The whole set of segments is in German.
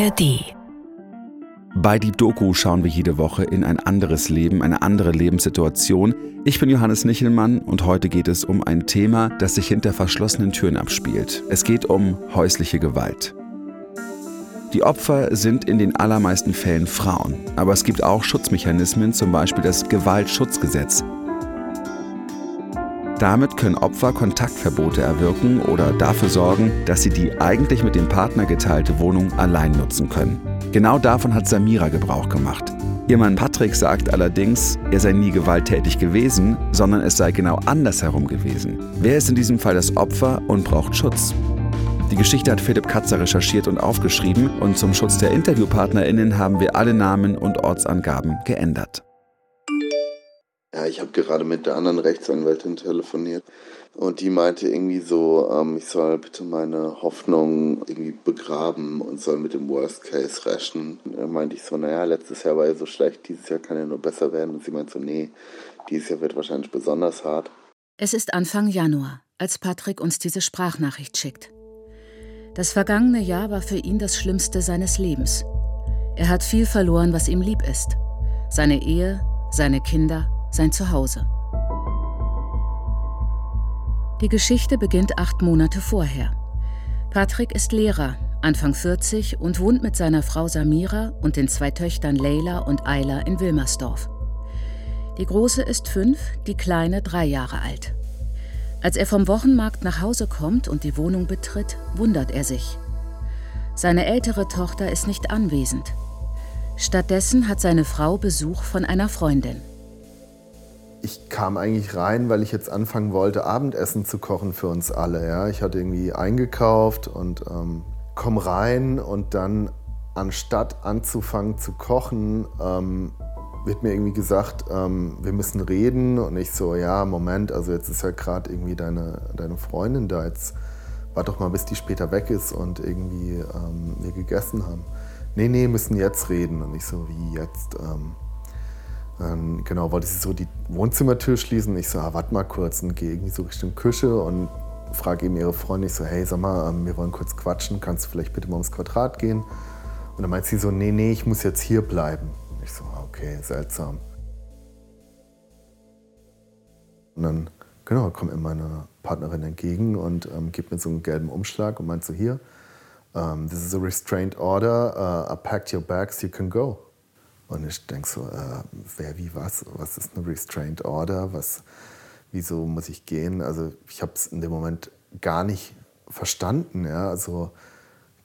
ARD. Bei die Doku schauen wir jede Woche in ein anderes Leben, eine andere Lebenssituation. Ich bin Johannes Nichelmann und heute geht es um ein Thema, das sich hinter verschlossenen Türen abspielt. Es geht um häusliche Gewalt. Die Opfer sind in den allermeisten Fällen Frauen, aber es gibt auch Schutzmechanismen, zum Beispiel das Gewaltschutzgesetz. Damit können Opfer Kontaktverbote erwirken oder dafür sorgen, dass sie die eigentlich mit dem Partner geteilte Wohnung allein nutzen können. Genau davon hat Samira Gebrauch gemacht. Ihr Mann Patrick sagt allerdings, er sei nie gewalttätig gewesen, sondern es sei genau andersherum gewesen. Wer ist in diesem Fall das Opfer und braucht Schutz? Die Geschichte hat Philipp Katzer recherchiert und aufgeschrieben und zum Schutz der InterviewpartnerInnen haben wir alle Namen und Ortsangaben geändert. Ja, ich habe gerade mit der anderen Rechtsanwältin telefoniert und die meinte irgendwie so, ähm, ich soll bitte meine Hoffnung irgendwie begraben und soll mit dem Worst Case rechnen. Da meinte ich so, naja, letztes Jahr war ja so schlecht, dieses Jahr kann ja nur besser werden. Und sie meinte so, nee, dieses Jahr wird wahrscheinlich besonders hart. Es ist Anfang Januar, als Patrick uns diese Sprachnachricht schickt. Das vergangene Jahr war für ihn das Schlimmste seines Lebens. Er hat viel verloren, was ihm lieb ist. Seine Ehe, seine Kinder, sein Zuhause. Die Geschichte beginnt acht Monate vorher. Patrick ist Lehrer, Anfang 40 und wohnt mit seiner Frau Samira und den zwei Töchtern Leila und Ayla in Wilmersdorf. Die große ist fünf, die kleine drei Jahre alt. Als er vom Wochenmarkt nach Hause kommt und die Wohnung betritt, wundert er sich. Seine ältere Tochter ist nicht anwesend. Stattdessen hat seine Frau Besuch von einer Freundin ich kam eigentlich rein, weil ich jetzt anfangen wollte, Abendessen zu kochen für uns alle. Ja? Ich hatte irgendwie eingekauft und ähm, komm rein und dann anstatt anzufangen zu kochen, ähm, wird mir irgendwie gesagt, ähm, wir müssen reden. Und ich so, ja, Moment, also jetzt ist ja gerade irgendwie deine, deine Freundin da. Jetzt warte doch mal, bis die später weg ist und irgendwie ähm, wir gegessen haben. Nee, nee, müssen jetzt reden. Und ich so, wie jetzt? Ähm, dann genau, wollte sie so die Wohnzimmertür schließen. Ich so, ah, warte mal kurz und gehe irgendwie so Richtung Küche und frage eben ihre Freundin, ich so, hey, sag mal, ähm, wir wollen kurz quatschen, kannst du vielleicht bitte mal ums Quadrat gehen? Und dann meint sie so, nee, nee, ich muss jetzt hier bleiben. Ich so, okay, seltsam. Und dann, genau, kommt mir meine Partnerin entgegen und ähm, gibt mir so einen gelben Umschlag und meint so, hier, um, ähm, this is a restraint order, uh, I packed your bags, you can go. Und ich denke so, äh, wer, wie, was? Was ist eine Restraint Order? Was, wieso muss ich gehen? Also ich habe es in dem Moment gar nicht verstanden. Ja? Also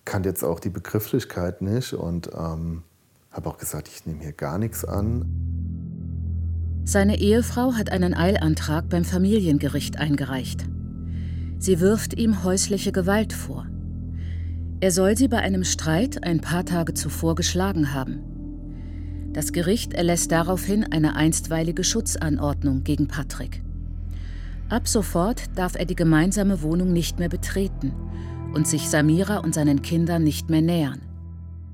kannte jetzt auch die Begrifflichkeit nicht und ähm, habe auch gesagt, ich nehme hier gar nichts an. Seine Ehefrau hat einen Eilantrag beim Familiengericht eingereicht. Sie wirft ihm häusliche Gewalt vor. Er soll sie bei einem Streit ein paar Tage zuvor geschlagen haben. Das Gericht erlässt daraufhin eine einstweilige Schutzanordnung gegen Patrick. Ab sofort darf er die gemeinsame Wohnung nicht mehr betreten und sich Samira und seinen Kindern nicht mehr nähern.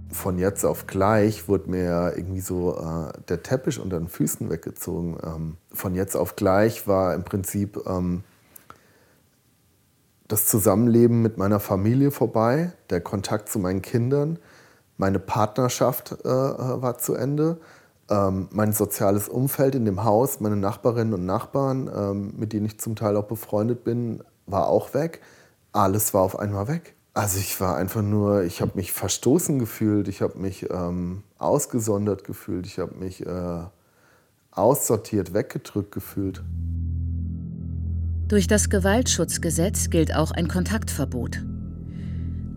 Von jetzt auf gleich wurde mir irgendwie so äh, der Teppich unter den Füßen weggezogen. Ähm, von jetzt auf gleich war im Prinzip ähm, das Zusammenleben mit meiner Familie vorbei, der Kontakt zu meinen Kindern. Meine Partnerschaft äh, war zu Ende. Ähm, mein soziales Umfeld in dem Haus, meine Nachbarinnen und Nachbarn, ähm, mit denen ich zum Teil auch befreundet bin, war auch weg. Alles war auf einmal weg. Also ich war einfach nur, ich habe mich verstoßen gefühlt, ich habe mich ähm, ausgesondert gefühlt, ich habe mich äh, aussortiert, weggedrückt gefühlt. Durch das Gewaltschutzgesetz gilt auch ein Kontaktverbot.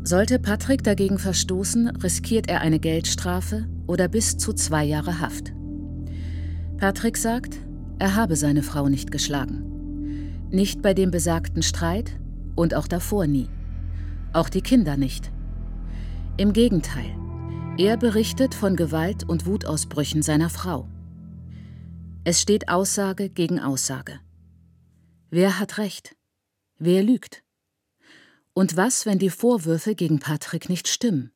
Sollte Patrick dagegen verstoßen, riskiert er eine Geldstrafe oder bis zu zwei Jahre Haft. Patrick sagt, er habe seine Frau nicht geschlagen. Nicht bei dem besagten Streit und auch davor nie. Auch die Kinder nicht. Im Gegenteil, er berichtet von Gewalt und Wutausbrüchen seiner Frau. Es steht Aussage gegen Aussage. Wer hat recht? Wer lügt? Und was, wenn die Vorwürfe gegen Patrick nicht stimmen?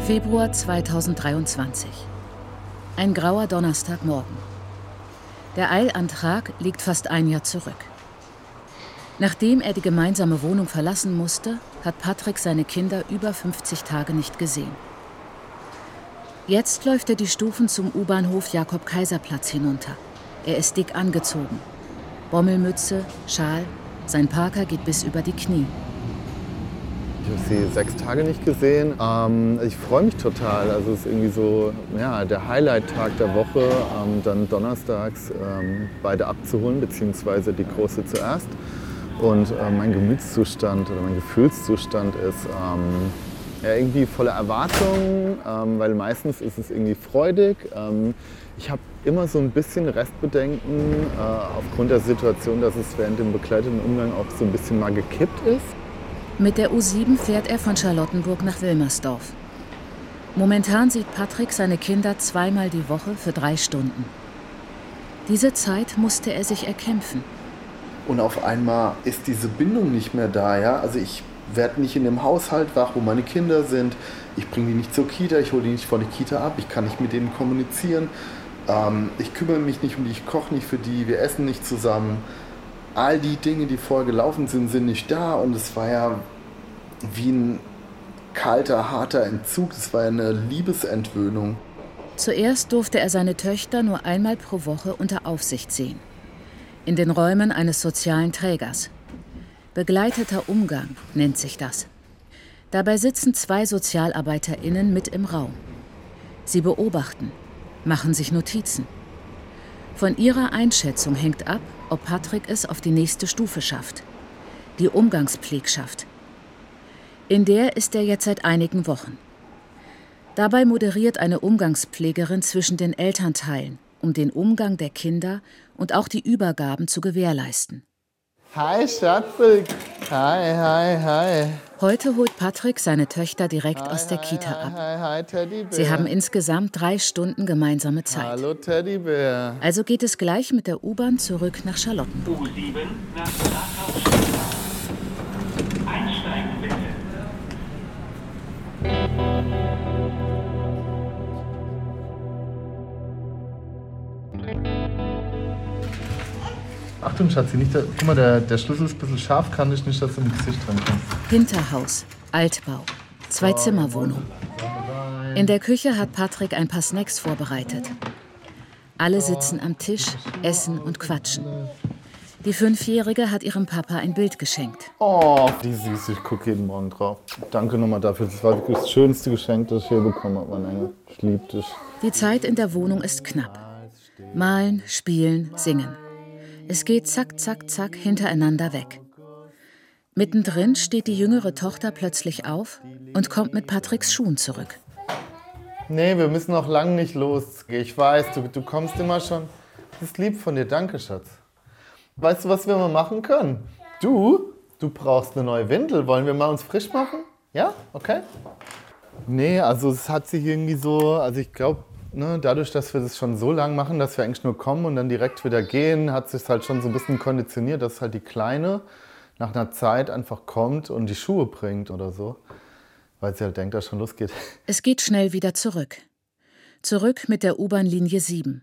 Februar 2023. Ein grauer Donnerstagmorgen. Der Eilantrag liegt fast ein Jahr zurück. Nachdem er die gemeinsame Wohnung verlassen musste, hat Patrick seine Kinder über 50 Tage nicht gesehen. Jetzt läuft er die Stufen zum U-Bahnhof Jakob-Kaiser-Platz hinunter. Er ist dick angezogen. Bommelmütze, Schal, sein Parker geht bis über die Knie. Ich habe sie sechs Tage nicht gesehen. Ähm, ich freue mich total. Also es ist irgendwie so ja, der Highlight-Tag der Woche, ähm, dann donnerstags ähm, beide abzuholen, beziehungsweise die große zuerst. Und äh, mein Gemütszustand oder mein Gefühlszustand ist ähm, ja, irgendwie voller Erwartung, ähm, weil meistens ist es irgendwie freudig. Ähm, ich habe immer so ein bisschen Restbedenken äh, aufgrund der Situation, dass es während dem begleiteten Umgang auch so ein bisschen mal gekippt ist. Mit der U7 fährt er von Charlottenburg nach Wilmersdorf. Momentan sieht Patrick seine Kinder zweimal die Woche für drei Stunden. Diese Zeit musste er sich erkämpfen. Und auf einmal ist diese Bindung nicht mehr da. Ja? Also ich werde nicht in dem Haushalt wach, wo meine Kinder sind. Ich bringe die nicht zur Kita, ich hole die nicht von der Kita ab, ich kann nicht mit denen kommunizieren. Ähm, ich kümmere mich nicht um die, ich koche nicht für die, wir essen nicht zusammen. All die Dinge, die vorher gelaufen sind, sind nicht da und es war ja wie ein kalter, harter Entzug. Es war ja eine Liebesentwöhnung. Zuerst durfte er seine Töchter nur einmal pro Woche unter Aufsicht sehen in den Räumen eines sozialen Trägers. Begleiteter Umgang nennt sich das. Dabei sitzen zwei Sozialarbeiterinnen mit im Raum. Sie beobachten, machen sich Notizen. Von ihrer Einschätzung hängt ab, ob Patrick es auf die nächste Stufe schafft, die Umgangspflegschaft. In der ist er jetzt seit einigen Wochen. Dabei moderiert eine Umgangspflegerin zwischen den Elternteilen um den Umgang der Kinder und auch die Übergaben zu gewährleisten. Hi, Schatzig. Hi, hi, hi. Heute holt Patrick seine Töchter direkt hi, aus der Kita hi, ab. Hi, hi, Teddybär. Sie haben insgesamt drei Stunden gemeinsame Zeit. Hallo, Teddybär. Also geht es gleich mit der U-Bahn zurück nach Charlottenburg. U7 nach Einsteigen Achtung, Schatzi, nicht der, guck mal, der, der Schlüssel ist ein bisschen scharfkantig, nicht, dass du im Gesicht dran kommst. Hinterhaus, Altbau, Zwei-Zimmer-Wohnung. In der Küche hat Patrick ein paar Snacks vorbereitet. Alle sitzen am Tisch, essen und quatschen. Die Fünfjährige hat ihrem Papa ein Bild geschenkt. Oh, wie süß, ich gucke jeden Morgen drauf. Danke nochmal dafür. Das war wirklich das schönste Geschenk, das ich hier bekommen habe, mein Engel. Ich liebe dich. Die Zeit in der Wohnung ist knapp. Malen, spielen, singen. Es geht zack, zack, zack hintereinander weg. Mittendrin steht die jüngere Tochter plötzlich auf und kommt mit Patricks Schuhen zurück. Nee, wir müssen noch lange nicht los. Ich weiß, du, du kommst immer schon. Das ist lieb von dir, danke, Schatz. Weißt du, was wir mal machen können? Du, du brauchst eine neue Windel. Wollen wir mal uns frisch machen? Ja? Okay? Nee, also es hat sich irgendwie so, also ich glaube, ne, dadurch, dass wir das schon so lange machen, dass wir eigentlich nur kommen und dann direkt wieder gehen, hat sich halt schon so ein bisschen konditioniert, dass halt die Kleine nach einer Zeit einfach kommt und die Schuhe bringt oder so, weil sie halt denkt, dass schon losgeht. Es geht schnell wieder zurück. Zurück mit der U-Bahn-Linie 7.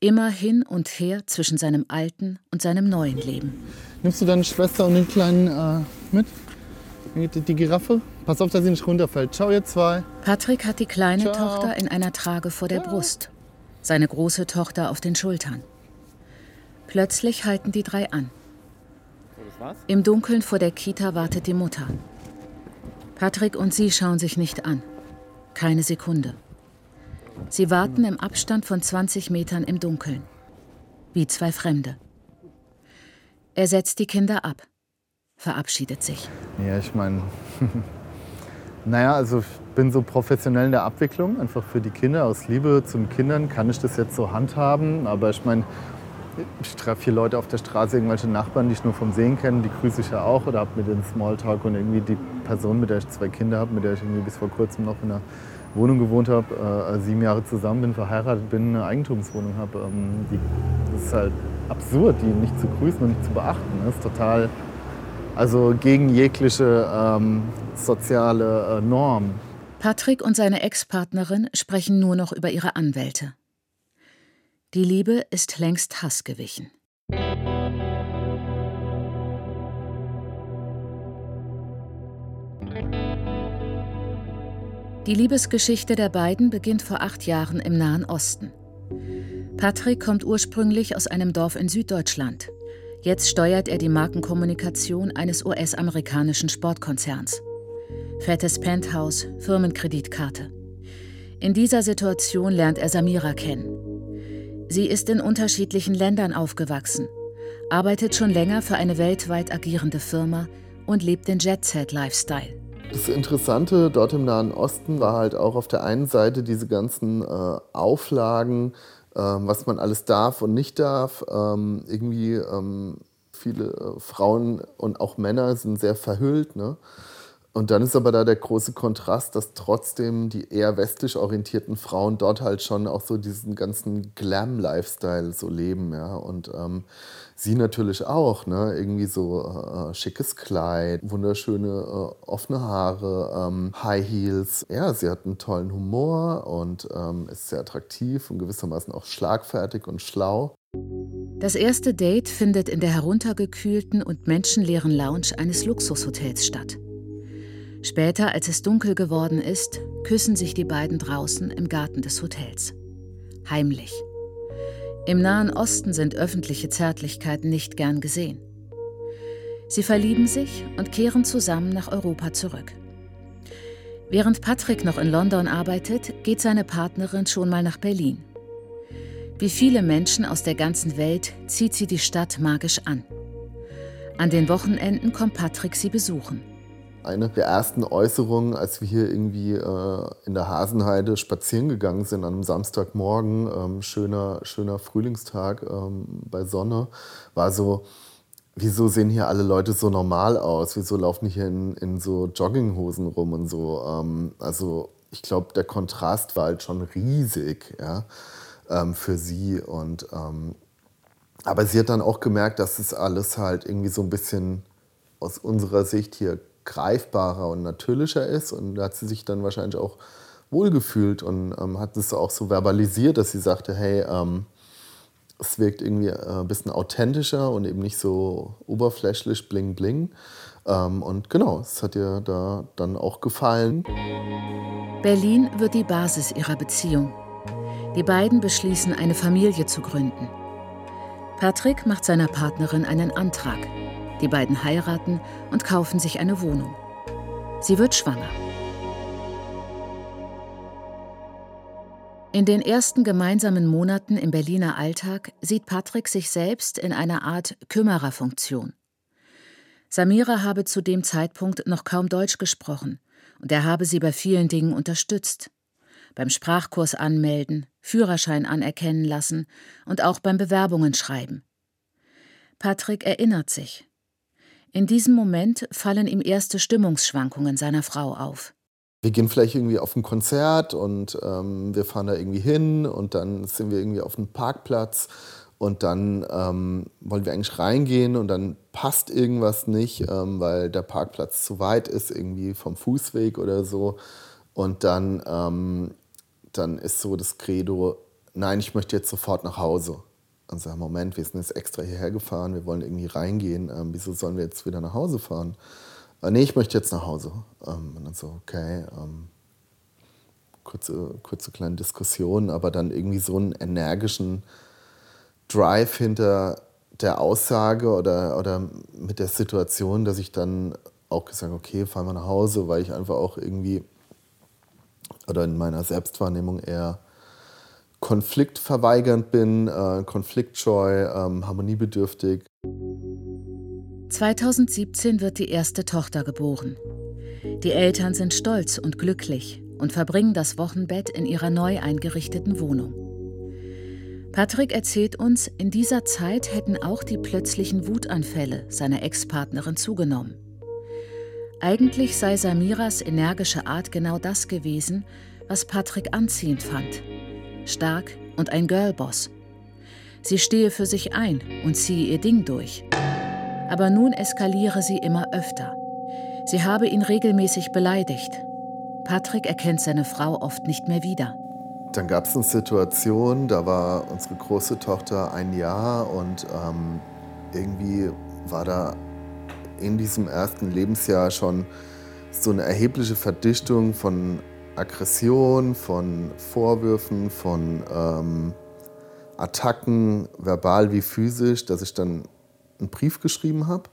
Immer hin und her zwischen seinem alten und seinem neuen Leben. Nimmst du deine Schwester und den Kleinen äh, mit? Die, Giraffe? Pass auf, dass sie nicht runterfällt. Ciao, ihr zwei. Patrick hat die kleine Ciao. Tochter in einer Trage vor der Brust, seine große Tochter auf den Schultern. Plötzlich halten die drei an. Im Dunkeln vor der Kita wartet die Mutter. Patrick und sie schauen sich nicht an. Keine Sekunde. Sie warten im Abstand von 20 Metern im Dunkeln. Wie zwei Fremde. Er setzt die Kinder ab verabschiedet sich. Ja, ich meine, naja, also ich bin so professionell in der Abwicklung, einfach für die Kinder, aus Liebe zu den Kindern kann ich das jetzt so handhaben. Aber ich meine, ich treffe hier Leute auf der Straße, irgendwelche Nachbarn, die ich nur vom Sehen kenne, die grüße ich ja auch oder habe mit den Smalltalk und irgendwie die Person, mit der ich zwei Kinder habe, mit der ich irgendwie bis vor kurzem noch in einer Wohnung gewohnt habe, äh, sieben Jahre zusammen bin, verheiratet bin, eine Eigentumswohnung habe. Ähm, die, das ist halt absurd, die nicht zu grüßen und nicht zu beachten. Das ist total also gegen jegliche ähm, soziale äh, Norm. Patrick und seine Ex-Partnerin sprechen nur noch über ihre Anwälte. Die Liebe ist längst Hass gewichen. Die Liebesgeschichte der beiden beginnt vor acht Jahren im Nahen Osten. Patrick kommt ursprünglich aus einem Dorf in Süddeutschland. Jetzt steuert er die Markenkommunikation eines US-amerikanischen Sportkonzerns. Fettes Penthouse, Firmenkreditkarte. In dieser Situation lernt er Samira kennen. Sie ist in unterschiedlichen Ländern aufgewachsen, arbeitet schon länger für eine weltweit agierende Firma und lebt den Jet-Set-Lifestyle. Das Interessante dort im Nahen Osten war halt auch auf der einen Seite diese ganzen äh, Auflagen, was man alles darf und nicht darf. Ähm, irgendwie ähm, viele äh, Frauen und auch Männer sind sehr verhüllt. Ne? Und dann ist aber da der große Kontrast, dass trotzdem die eher westlich orientierten Frauen dort halt schon auch so diesen ganzen Glam-Lifestyle so leben, ja. Und ähm, sie natürlich auch, ne? Irgendwie so äh, schickes Kleid, wunderschöne äh, offene Haare, ähm, High Heels. Ja, sie hat einen tollen Humor und ähm, ist sehr attraktiv und gewissermaßen auch schlagfertig und schlau. Das erste Date findet in der heruntergekühlten und menschenleeren Lounge eines Luxushotels statt. Später, als es dunkel geworden ist, küssen sich die beiden draußen im Garten des Hotels. Heimlich. Im Nahen Osten sind öffentliche Zärtlichkeiten nicht gern gesehen. Sie verlieben sich und kehren zusammen nach Europa zurück. Während Patrick noch in London arbeitet, geht seine Partnerin schon mal nach Berlin. Wie viele Menschen aus der ganzen Welt zieht sie die Stadt magisch an. An den Wochenenden kommt Patrick sie besuchen eine der ersten Äußerungen, als wir hier irgendwie äh, in der Hasenheide spazieren gegangen sind an einem Samstagmorgen, ähm, schöner, schöner Frühlingstag ähm, bei Sonne, war so, wieso sehen hier alle Leute so normal aus? Wieso laufen die hier in, in so Jogginghosen rum und so? Ähm, also ich glaube, der Kontrast war halt schon riesig ja, ähm, für sie. Und, ähm, aber sie hat dann auch gemerkt, dass es alles halt irgendwie so ein bisschen aus unserer Sicht hier greifbarer und natürlicher ist. Und da hat sie sich dann wahrscheinlich auch wohlgefühlt und ähm, hat es auch so verbalisiert, dass sie sagte, hey, ähm, es wirkt irgendwie äh, ein bisschen authentischer und eben nicht so oberflächlich bling bling. Ähm, und genau, es hat ihr da dann auch gefallen. Berlin wird die Basis ihrer Beziehung. Die beiden beschließen, eine Familie zu gründen. Patrick macht seiner Partnerin einen Antrag. Die beiden heiraten und kaufen sich eine Wohnung. Sie wird schwanger. In den ersten gemeinsamen Monaten im Berliner Alltag sieht Patrick sich selbst in einer Art Kümmererfunktion. Samira habe zu dem Zeitpunkt noch kaum Deutsch gesprochen und er habe sie bei vielen Dingen unterstützt. Beim Sprachkurs anmelden, Führerschein anerkennen lassen und auch beim Bewerbungen schreiben. Patrick erinnert sich. In diesem Moment fallen ihm erste Stimmungsschwankungen seiner Frau auf. Wir gehen vielleicht irgendwie auf ein Konzert und ähm, wir fahren da irgendwie hin und dann sind wir irgendwie auf einem Parkplatz und dann ähm, wollen wir eigentlich reingehen und dann passt irgendwas nicht, ähm, weil der Parkplatz zu weit ist, irgendwie vom Fußweg oder so. Und dann, ähm, dann ist so das Credo, nein, ich möchte jetzt sofort nach Hause und sagen, Moment, wir sind jetzt extra hierher gefahren, wir wollen irgendwie reingehen, ähm, wieso sollen wir jetzt wieder nach Hause fahren? Äh, nee, ich möchte jetzt nach Hause. Ähm, und dann so, okay, ähm, kurze, kurze kleine Diskussion, aber dann irgendwie so einen energischen Drive hinter der Aussage oder, oder mit der Situation, dass ich dann auch gesagt habe, okay, fahren wir nach Hause, weil ich einfach auch irgendwie oder in meiner Selbstwahrnehmung eher konfliktverweigernd bin, äh, konfliktscheu, ähm, harmoniebedürftig. 2017 wird die erste Tochter geboren. Die Eltern sind stolz und glücklich und verbringen das Wochenbett in ihrer neu eingerichteten Wohnung. Patrick erzählt uns, in dieser Zeit hätten auch die plötzlichen Wutanfälle seiner Ex-Partnerin zugenommen. Eigentlich sei Samiras energische Art genau das gewesen, was Patrick anziehend fand stark und ein Girlboss. Sie stehe für sich ein und ziehe ihr Ding durch. Aber nun eskaliere sie immer öfter. Sie habe ihn regelmäßig beleidigt. Patrick erkennt seine Frau oft nicht mehr wieder. Dann gab es eine Situation, da war unsere große Tochter ein Jahr und ähm, irgendwie war da in diesem ersten Lebensjahr schon so eine erhebliche Verdichtung von Aggression, von Vorwürfen, von ähm, Attacken, verbal wie physisch, dass ich dann einen Brief geschrieben habe,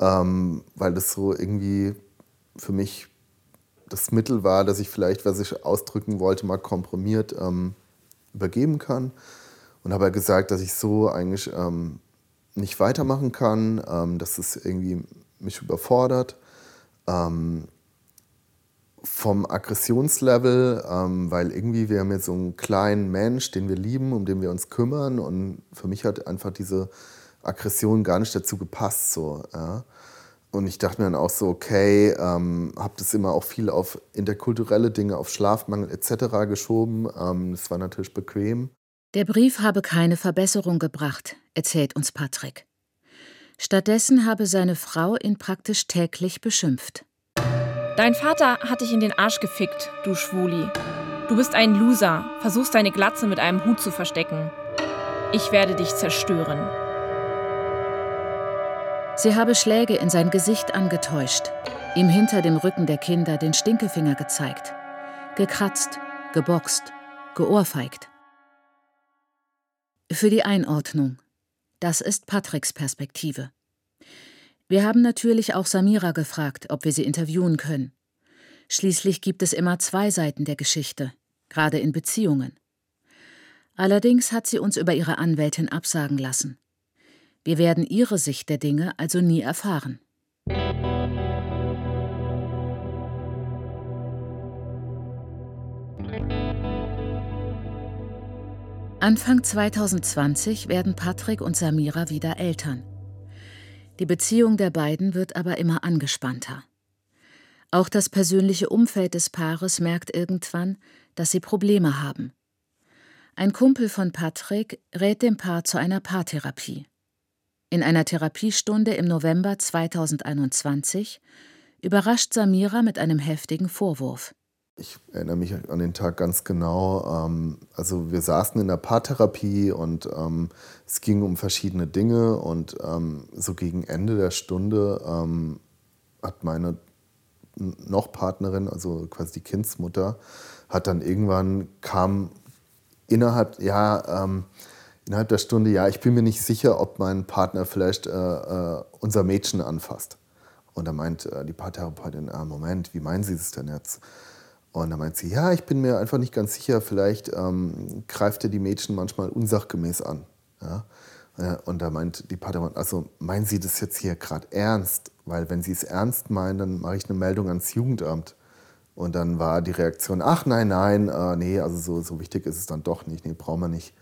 ähm, weil das so irgendwie für mich das Mittel war, dass ich vielleicht, was ich ausdrücken wollte, mal komprimiert ähm, übergeben kann. Und habe gesagt, dass ich so eigentlich ähm, nicht weitermachen kann, ähm, dass es irgendwie mich überfordert. Vom Aggressionslevel, ähm, weil irgendwie wir haben jetzt so einen kleinen Mensch, den wir lieben, um den wir uns kümmern. Und für mich hat einfach diese Aggression gar nicht dazu gepasst. So, ja. Und ich dachte mir dann auch so, okay, ähm, habe das immer auch viel auf interkulturelle Dinge, auf Schlafmangel etc. geschoben. Ähm, das war natürlich bequem. Der Brief habe keine Verbesserung gebracht, erzählt uns Patrick. Stattdessen habe seine Frau ihn praktisch täglich beschimpft. Dein Vater hat dich in den Arsch gefickt, du Schwuli. Du bist ein Loser, versuchst deine Glatze mit einem Hut zu verstecken. Ich werde dich zerstören. Sie habe Schläge in sein Gesicht angetäuscht, ihm hinter dem Rücken der Kinder den Stinkefinger gezeigt, gekratzt, geboxt, geohrfeigt. Für die Einordnung. Das ist Patricks Perspektive. Wir haben natürlich auch Samira gefragt, ob wir sie interviewen können. Schließlich gibt es immer zwei Seiten der Geschichte, gerade in Beziehungen. Allerdings hat sie uns über ihre Anwältin absagen lassen. Wir werden ihre Sicht der Dinge also nie erfahren. Anfang 2020 werden Patrick und Samira wieder Eltern. Die Beziehung der beiden wird aber immer angespannter. Auch das persönliche Umfeld des Paares merkt irgendwann, dass sie Probleme haben. Ein Kumpel von Patrick rät dem Paar zu einer Paartherapie. In einer Therapiestunde im November 2021 überrascht Samira mit einem heftigen Vorwurf. Ich erinnere mich an den Tag ganz genau. Ähm, also wir saßen in der Paartherapie und ähm, es ging um verschiedene Dinge und ähm, so gegen Ende der Stunde hat meine noch Partnerin, also quasi die Kindsmutter, hat dann irgendwann kam innerhalb, ja, innerhalb der Stunde, ja, ich bin mir nicht sicher, ob mein Partner vielleicht äh, äh, unser Mädchen anfasst. Und da meint äh, die Paartherapeutin, ah, Moment, wie meinen Sie das denn jetzt? Und da meint sie, ja, ich bin mir einfach nicht ganz sicher, vielleicht ähm, greift er die Mädchen manchmal unsachgemäß an. Ja? Und da meint die Paartherapeutin, also meinen Sie das jetzt hier gerade ernst? Weil wenn Sie es ernst meinen, dann mache ich eine Meldung ans Jugendamt. Und dann war die Reaktion, ach nein, nein, äh, nee, also so, so wichtig ist es dann doch nicht, nee, brauchen wir nicht.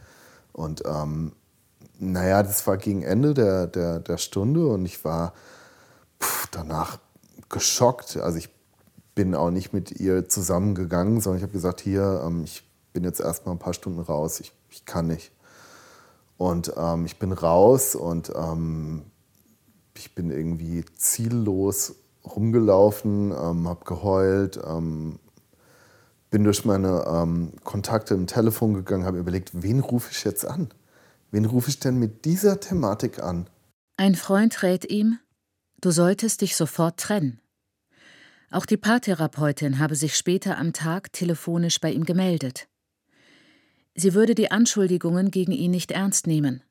Und ähm, naja, das war gegen Ende der, der, der Stunde und ich war pff, danach geschockt. Also ich bin auch nicht mit ihr zusammengegangen, sondern ich habe gesagt, hier, ähm, ich bin jetzt erstmal ein paar Stunden raus, ich, ich kann nicht. Und ähm, ich bin raus und ähm, ich bin irgendwie ziellos rumgelaufen, ähm, habe geheult, ähm, bin durch meine ähm, Kontakte im Telefon gegangen, habe überlegt, wen rufe ich jetzt an? Wen rufe ich denn mit dieser Thematik an? Ein Freund rät ihm, du solltest dich sofort trennen. Auch die Paartherapeutin habe sich später am Tag telefonisch bei ihm gemeldet. Sie würde die Anschuldigungen gegen ihn nicht ernst nehmen.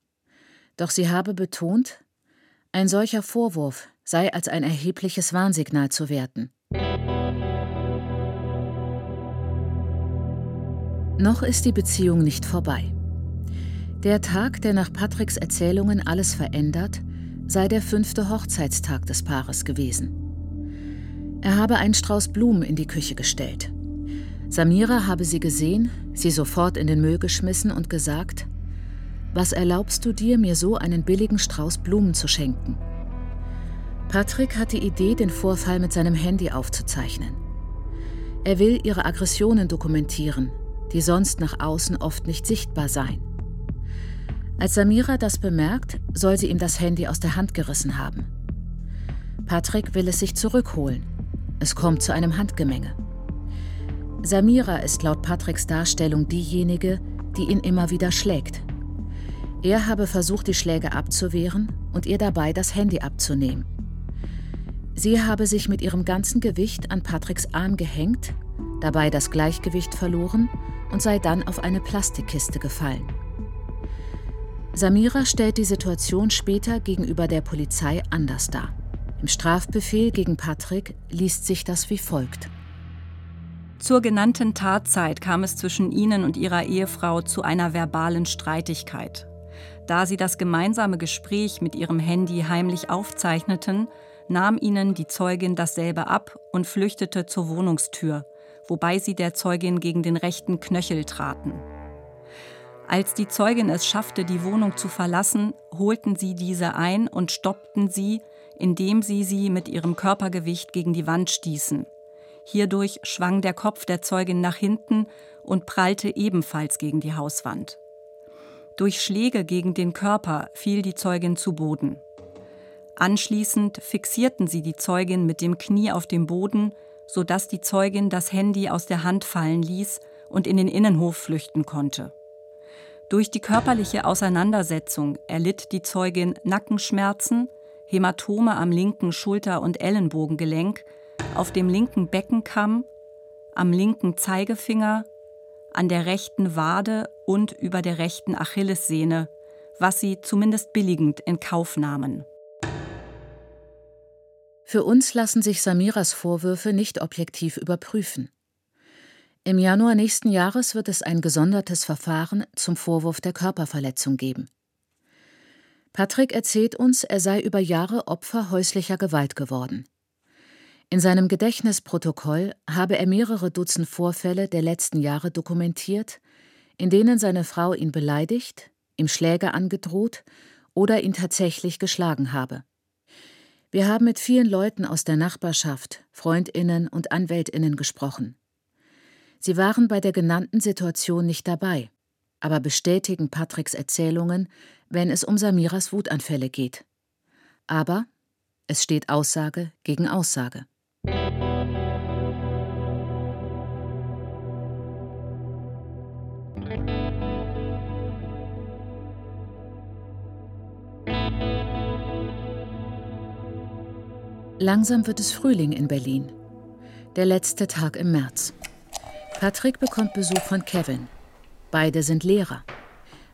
Doch sie habe betont, ein solcher Vorwurf sei als ein erhebliches Warnsignal zu werten. Noch ist die Beziehung nicht vorbei. Der Tag, der nach Patricks Erzählungen alles verändert, sei der fünfte Hochzeitstag des Paares gewesen. Er habe einen Strauß Blumen in die Küche gestellt. Samira habe sie gesehen, sie sofort in den Müll geschmissen und gesagt, was erlaubst du dir, mir so einen billigen Strauß Blumen zu schenken? Patrick hat die Idee, den Vorfall mit seinem Handy aufzuzeichnen. Er will ihre Aggressionen dokumentieren, die sonst nach außen oft nicht sichtbar seien. Als Samira das bemerkt, soll sie ihm das Handy aus der Hand gerissen haben. Patrick will es sich zurückholen. Es kommt zu einem Handgemenge. Samira ist laut Patricks Darstellung diejenige, die ihn immer wieder schlägt. Er habe versucht, die Schläge abzuwehren und ihr dabei das Handy abzunehmen. Sie habe sich mit ihrem ganzen Gewicht an Patricks Arm gehängt dabei das Gleichgewicht verloren und sei dann auf eine Plastikkiste gefallen. Samira stellt die Situation später gegenüber der Polizei anders dar. Im Strafbefehl gegen Patrick liest sich das wie folgt. Zur genannten Tatzeit kam es zwischen ihnen und ihrer Ehefrau zu einer verbalen Streitigkeit. Da sie das gemeinsame Gespräch mit ihrem Handy heimlich aufzeichneten, nahm ihnen die Zeugin dasselbe ab und flüchtete zur Wohnungstür, wobei sie der Zeugin gegen den rechten Knöchel traten. Als die Zeugin es schaffte, die Wohnung zu verlassen, holten sie diese ein und stoppten sie, indem sie sie mit ihrem Körpergewicht gegen die Wand stießen. Hierdurch schwang der Kopf der Zeugin nach hinten und prallte ebenfalls gegen die Hauswand. Durch Schläge gegen den Körper fiel die Zeugin zu Boden. Anschließend fixierten sie die Zeugin mit dem Knie auf dem Boden, sodass die Zeugin das Handy aus der Hand fallen ließ und in den Innenhof flüchten konnte. Durch die körperliche Auseinandersetzung erlitt die Zeugin Nackenschmerzen, Hämatome am linken Schulter- und Ellenbogengelenk, auf dem linken Beckenkamm, am linken Zeigefinger, an der rechten Wade und über der rechten Achillessehne, was sie zumindest billigend in Kauf nahmen. Für uns lassen sich Samiras Vorwürfe nicht objektiv überprüfen. Im Januar nächsten Jahres wird es ein gesondertes Verfahren zum Vorwurf der Körperverletzung geben. Patrick erzählt uns, er sei über Jahre Opfer häuslicher Gewalt geworden. In seinem Gedächtnisprotokoll habe er mehrere Dutzend Vorfälle der letzten Jahre dokumentiert, in denen seine Frau ihn beleidigt, ihm Schläge angedroht oder ihn tatsächlich geschlagen habe. Wir haben mit vielen Leuten aus der Nachbarschaft, Freundinnen und Anwältinnen gesprochen. Sie waren bei der genannten Situation nicht dabei, aber bestätigen Patricks Erzählungen, wenn es um Samiras Wutanfälle geht. Aber es steht Aussage gegen Aussage. Langsam wird es Frühling in Berlin. Der letzte Tag im März. Patrick bekommt Besuch von Kevin. Beide sind Lehrer.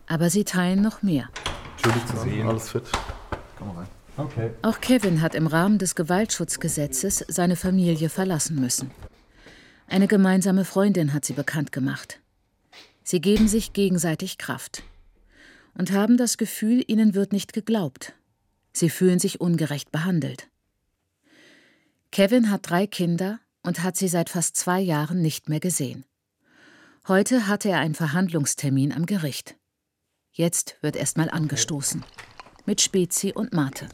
Aber sie teilen noch mehr. Entschuldigung zu sehen. Alles fit. Komm rein. Okay. Auch Kevin hat im Rahmen des Gewaltschutzgesetzes seine Familie verlassen müssen. Eine gemeinsame Freundin hat sie bekannt gemacht. Sie geben sich gegenseitig Kraft und haben das Gefühl, ihnen wird nicht geglaubt. Sie fühlen sich ungerecht behandelt. Kevin hat drei Kinder und hat sie seit fast zwei Jahren nicht mehr gesehen. Heute hatte er einen Verhandlungstermin am Gericht. Jetzt wird erstmal angestoßen. Mit Spezi und Mate.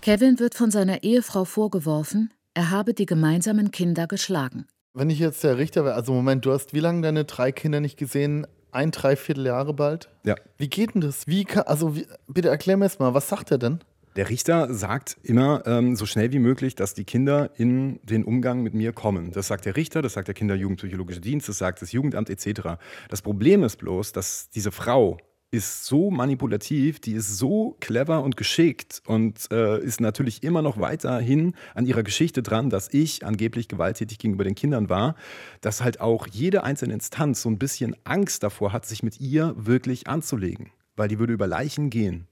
Kevin wird von seiner Ehefrau vorgeworfen, er habe die gemeinsamen Kinder geschlagen. Wenn ich jetzt der Richter wäre, also Moment, du hast wie lange deine drei Kinder nicht gesehen? Ein, dreiviertel Jahre bald? Ja. Wie geht denn das? Wie kann, also wie, bitte erklär mir jetzt mal, was sagt er denn? Der Richter sagt immer ähm, so schnell wie möglich, dass die Kinder in den Umgang mit mir kommen. Das sagt der Richter, das sagt der Kinder-Jugendpsychologische Dienst, das sagt das Jugendamt etc. Das Problem ist bloß, dass diese Frau ist so manipulativ, die ist so clever und geschickt und äh, ist natürlich immer noch weiterhin an ihrer Geschichte dran, dass ich angeblich gewalttätig gegenüber den Kindern war, dass halt auch jede einzelne Instanz so ein bisschen Angst davor hat, sich mit ihr wirklich anzulegen, weil die würde über Leichen gehen,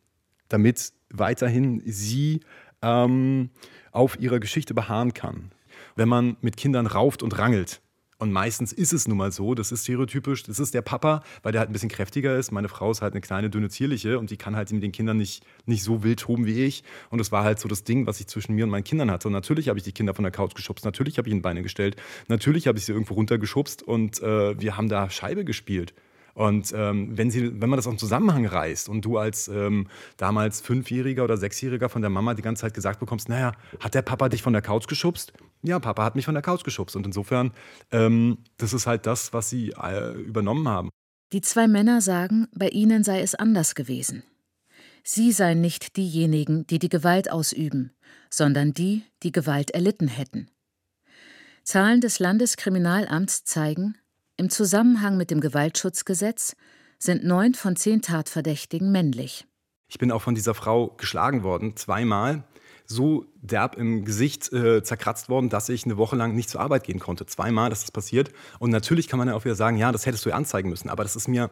damit weiterhin sie ähm, auf ihrer Geschichte beharren kann. Wenn man mit Kindern rauft und rangelt, und meistens ist es nun mal so, das ist stereotypisch, das ist der Papa, weil der halt ein bisschen kräftiger ist. Meine Frau ist halt eine kleine, dünne, zierliche und die kann halt mit den Kindern nicht, nicht so wild toben wie ich. Und das war halt so das Ding, was ich zwischen mir und meinen Kindern hatte. Und natürlich habe ich die Kinder von der Couch geschubst, natürlich habe ich ihnen Beine gestellt, natürlich habe ich sie irgendwo runtergeschubst und äh, wir haben da Scheibe gespielt. Und ähm, wenn, sie, wenn man das aus dem Zusammenhang reißt und du als ähm, damals Fünfjähriger oder Sechsjähriger von der Mama die ganze Zeit gesagt bekommst, naja, hat der Papa dich von der Couch geschubst? Ja, Papa hat mich von der Couch geschubst. Und insofern, ähm, das ist halt das, was sie äh, übernommen haben. Die zwei Männer sagen, bei ihnen sei es anders gewesen. Sie seien nicht diejenigen, die die Gewalt ausüben, sondern die, die Gewalt erlitten hätten. Zahlen des Landeskriminalamts zeigen, im Zusammenhang mit dem Gewaltschutzgesetz sind neun von zehn Tatverdächtigen männlich. Ich bin auch von dieser Frau geschlagen worden, zweimal so derb im Gesicht äh, zerkratzt worden, dass ich eine Woche lang nicht zur Arbeit gehen konnte. Zweimal ist das passiert. Und natürlich kann man ja auch wieder sagen, ja, das hättest du ja anzeigen müssen. Aber das ist mir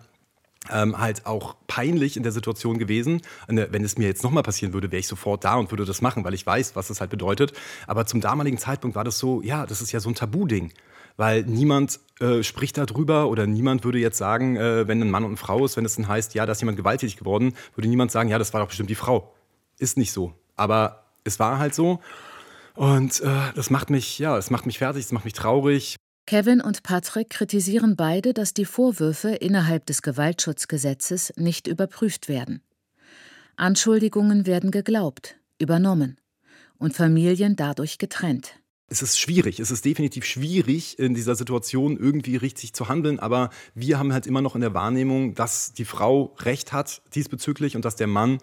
ähm, halt auch peinlich in der Situation gewesen. Wenn es mir jetzt nochmal passieren würde, wäre ich sofort da und würde das machen, weil ich weiß, was das halt bedeutet. Aber zum damaligen Zeitpunkt war das so, ja, das ist ja so ein Tabu-Ding. Weil niemand äh, spricht darüber oder niemand würde jetzt sagen, äh, wenn ein Mann und eine Frau ist, wenn es dann heißt, ja, da ist jemand gewalttätig geworden, würde niemand sagen, ja, das war doch bestimmt die Frau. Ist nicht so. Aber es war halt so. Und äh, das macht mich, ja, es macht mich fertig, es macht mich traurig. Kevin und Patrick kritisieren beide, dass die Vorwürfe innerhalb des Gewaltschutzgesetzes nicht überprüft werden. Anschuldigungen werden geglaubt, übernommen und Familien dadurch getrennt. Es ist schwierig, es ist definitiv schwierig, in dieser Situation irgendwie richtig zu handeln, aber wir haben halt immer noch in der Wahrnehmung, dass die Frau Recht hat diesbezüglich und dass der Mann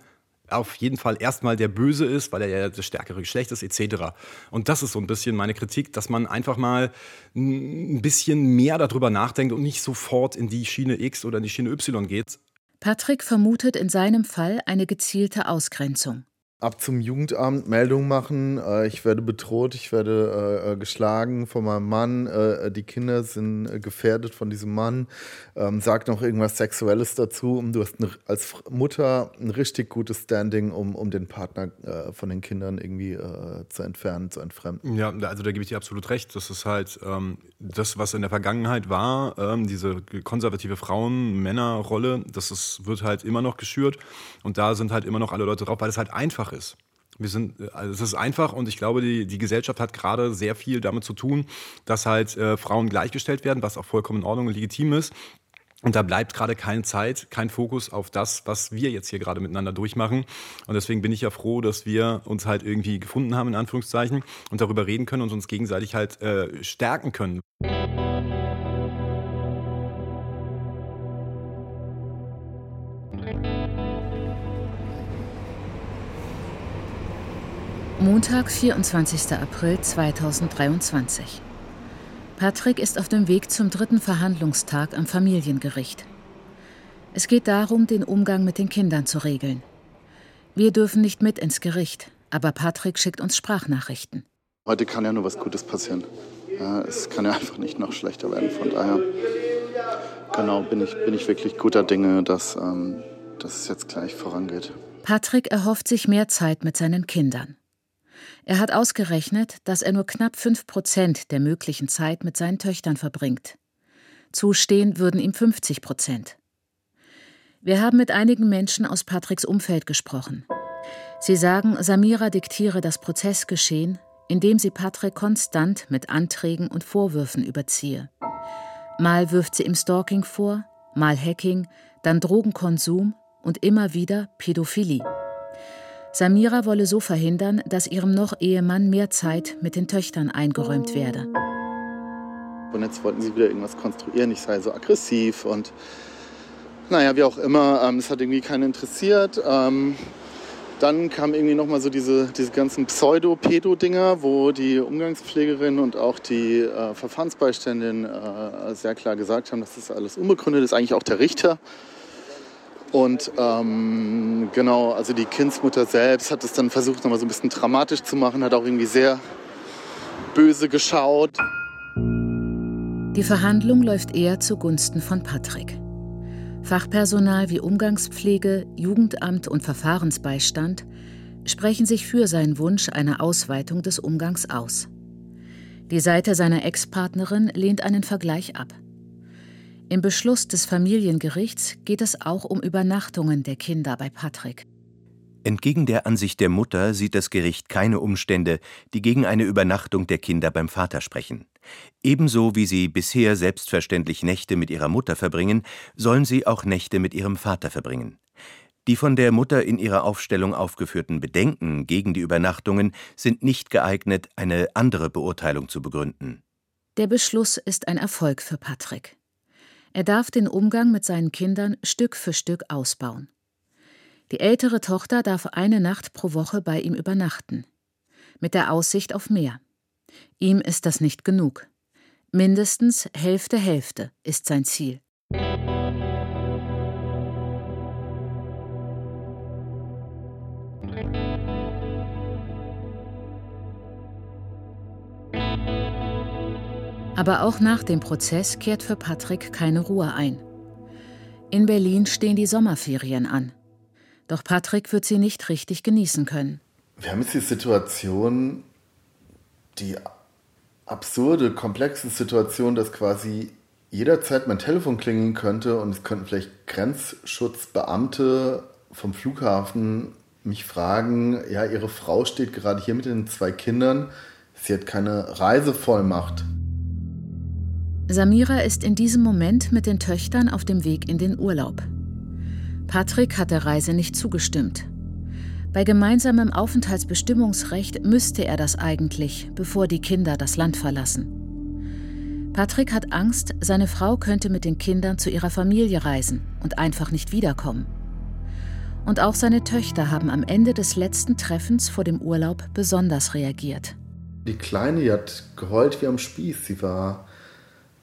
auf jeden Fall erstmal der Böse ist, weil er ja das stärkere Geschlecht ist, etc. Und das ist so ein bisschen meine Kritik, dass man einfach mal ein bisschen mehr darüber nachdenkt und nicht sofort in die Schiene X oder in die Schiene Y geht. Patrick vermutet in seinem Fall eine gezielte Ausgrenzung ab zum Jugendamt Meldung machen. Äh, ich werde bedroht, ich werde äh, äh, geschlagen von meinem Mann. Äh, die Kinder sind äh, gefährdet von diesem Mann. Ähm, sag noch irgendwas Sexuelles dazu. Du hast eine, als Mutter ein richtig gutes Standing, um, um den Partner äh, von den Kindern irgendwie zu entfernen, zu entfremden. Ja, also da gebe ich dir absolut recht. Das ist halt ähm, das, was in der Vergangenheit war, ähm, diese konservative Frauen-Männer-Rolle, das ist, wird halt immer noch geschürt. Und da sind halt immer noch alle Leute drauf, weil es halt einfach einfach ist. Wir sind, also es ist einfach und ich glaube, die, die Gesellschaft hat gerade sehr viel damit zu tun, dass halt äh, Frauen gleichgestellt werden, was auch vollkommen in Ordnung und legitim ist. Und da bleibt gerade keine Zeit, kein Fokus auf das, was wir jetzt hier gerade miteinander durchmachen. Und deswegen bin ich ja froh, dass wir uns halt irgendwie gefunden haben, in Anführungszeichen, und darüber reden können und uns gegenseitig halt äh, stärken können. Montag, 24. April 2023. Patrick ist auf dem Weg zum dritten Verhandlungstag am Familiengericht. Es geht darum, den Umgang mit den Kindern zu regeln. Wir dürfen nicht mit ins Gericht, aber Patrick schickt uns Sprachnachrichten. Heute kann ja nur was Gutes passieren. Es kann ja einfach nicht noch schlechter werden. Von daher, genau, bin ich, bin ich wirklich guter Dinge, dass, ähm, dass es jetzt gleich vorangeht. Patrick erhofft sich mehr Zeit mit seinen Kindern. Er hat ausgerechnet, dass er nur knapp 5 Prozent der möglichen Zeit mit seinen Töchtern verbringt. Zustehen würden ihm 50 Prozent. Wir haben mit einigen Menschen aus Patricks Umfeld gesprochen. Sie sagen, Samira diktiere das Prozessgeschehen, indem sie Patrick konstant mit Anträgen und Vorwürfen überziehe. Mal wirft sie ihm Stalking vor, mal Hacking, dann Drogenkonsum und immer wieder Pädophilie. Samira wolle so verhindern, dass ihrem noch Ehemann mehr Zeit mit den Töchtern eingeräumt werde. Und jetzt wollten sie wieder irgendwas konstruieren, ich sei so aggressiv und naja, wie auch immer, ähm, hat irgendwie keinen interessiert. Ähm, dann kamen irgendwie nochmal so diese, diese ganzen Pseudo-Pedo-Dinger, wo die Umgangspflegerin und auch die äh, Verfahrensbeiständin äh, sehr klar gesagt haben, dass das alles unbegründet ist, eigentlich auch der Richter. Und ähm, genau, also die Kindsmutter selbst hat es dann versucht, nochmal so ein bisschen dramatisch zu machen, hat auch irgendwie sehr böse geschaut. Die Verhandlung läuft eher zugunsten von Patrick. Fachpersonal wie Umgangspflege, Jugendamt und Verfahrensbeistand sprechen sich für seinen Wunsch einer Ausweitung des Umgangs aus. Die Seite seiner Ex-Partnerin lehnt einen Vergleich ab. Im Beschluss des Familiengerichts geht es auch um Übernachtungen der Kinder bei Patrick. Entgegen der Ansicht der Mutter sieht das Gericht keine Umstände, die gegen eine Übernachtung der Kinder beim Vater sprechen. Ebenso wie sie bisher selbstverständlich Nächte mit ihrer Mutter verbringen, sollen sie auch Nächte mit ihrem Vater verbringen. Die von der Mutter in ihrer Aufstellung aufgeführten Bedenken gegen die Übernachtungen sind nicht geeignet, eine andere Beurteilung zu begründen. Der Beschluss ist ein Erfolg für Patrick. Er darf den Umgang mit seinen Kindern Stück für Stück ausbauen. Die ältere Tochter darf eine Nacht pro Woche bei ihm übernachten, mit der Aussicht auf mehr. Ihm ist das nicht genug. Mindestens Hälfte Hälfte ist sein Ziel. Aber auch nach dem Prozess kehrt für Patrick keine Ruhe ein. In Berlin stehen die Sommerferien an. Doch Patrick wird sie nicht richtig genießen können. Wir haben jetzt die Situation, die absurde, komplexe Situation, dass quasi jederzeit mein Telefon klingeln könnte und es könnten vielleicht Grenzschutzbeamte vom Flughafen mich fragen, ja, ihre Frau steht gerade hier mit den zwei Kindern, sie hat keine Reisevollmacht. Samira ist in diesem Moment mit den Töchtern auf dem Weg in den Urlaub. Patrick hat der Reise nicht zugestimmt. Bei gemeinsamem Aufenthaltsbestimmungsrecht müsste er das eigentlich, bevor die Kinder das Land verlassen. Patrick hat Angst, seine Frau könnte mit den Kindern zu ihrer Familie reisen und einfach nicht wiederkommen. Und auch seine Töchter haben am Ende des letzten Treffens vor dem Urlaub besonders reagiert. Die Kleine, die hat geheult wie am Spieß. Sie war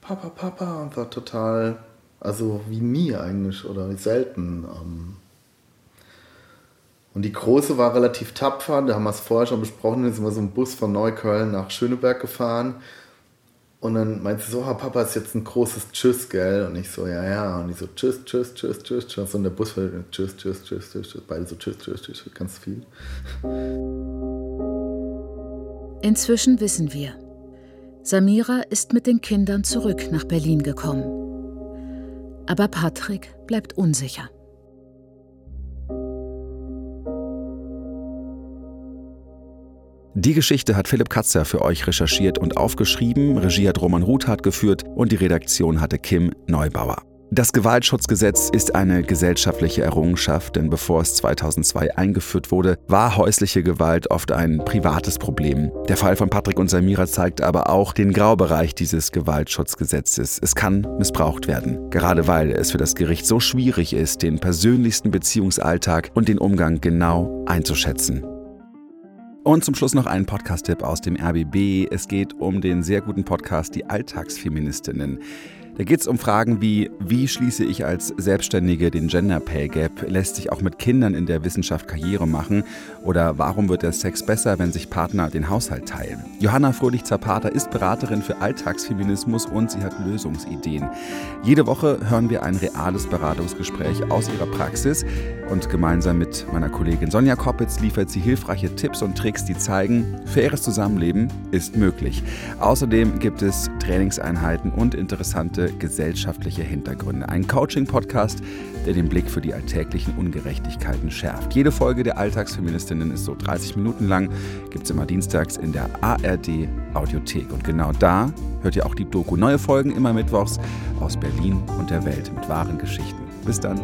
Papa, Papa und war total, also wie nie eigentlich oder wie selten. Ähm. Und die Große war relativ tapfer, da haben wir es vorher schon besprochen, da sind wir so einen Bus von Neukölln nach Schöneberg gefahren. Und dann meinte sie so, oh, Papa ist jetzt ein großes Tschüss, gell? Und ich so, ja, ja. Und ich so, Tschüss, Tschüss, Tschüss, Tschüss, Tschüss. Und der Bus war Tschüss, Tschüss, Tschüss, Tschüss, Tschüss. Beide so Tschüss, Tschüss, Tschüss, ganz viel. Inzwischen wissen wir, Samira ist mit den Kindern zurück nach Berlin gekommen. Aber Patrick bleibt unsicher. Die Geschichte hat Philipp Katzer für euch recherchiert und aufgeschrieben, Regie hat Roman Ruthardt geführt und die Redaktion hatte Kim Neubauer. Das Gewaltschutzgesetz ist eine gesellschaftliche Errungenschaft, denn bevor es 2002 eingeführt wurde, war häusliche Gewalt oft ein privates Problem. Der Fall von Patrick und Samira zeigt aber auch den Graubereich dieses Gewaltschutzgesetzes. Es kann missbraucht werden, gerade weil es für das Gericht so schwierig ist, den persönlichsten Beziehungsalltag und den Umgang genau einzuschätzen. Und zum Schluss noch ein Podcast-Tipp aus dem RBB. Es geht um den sehr guten Podcast Die Alltagsfeministinnen. Da geht es um Fragen wie, wie schließe ich als Selbstständige den Gender Pay Gap? Lässt sich auch mit Kindern in der Wissenschaft Karriere machen? Oder warum wird der Sex besser, wenn sich Partner den Haushalt teilen? Johanna Fröhlich-Zapata ist Beraterin für Alltagsfeminismus und sie hat Lösungsideen. Jede Woche hören wir ein reales Beratungsgespräch aus ihrer Praxis und gemeinsam mit meiner Kollegin Sonja Koppitz liefert sie hilfreiche Tipps und Tricks, die zeigen, faires Zusammenleben ist möglich. Außerdem gibt es Trainingseinheiten und interessante gesellschaftliche Hintergründe. Ein Coaching-Podcast, der den Blick für die alltäglichen Ungerechtigkeiten schärft. Jede Folge der Alltagsfeministinnen ist so 30 Minuten lang, gibt es immer dienstags in der ARD Audiothek. Und genau da hört ihr auch die Doku. Neue Folgen immer mittwochs aus Berlin und der Welt mit wahren Geschichten. Bis dann.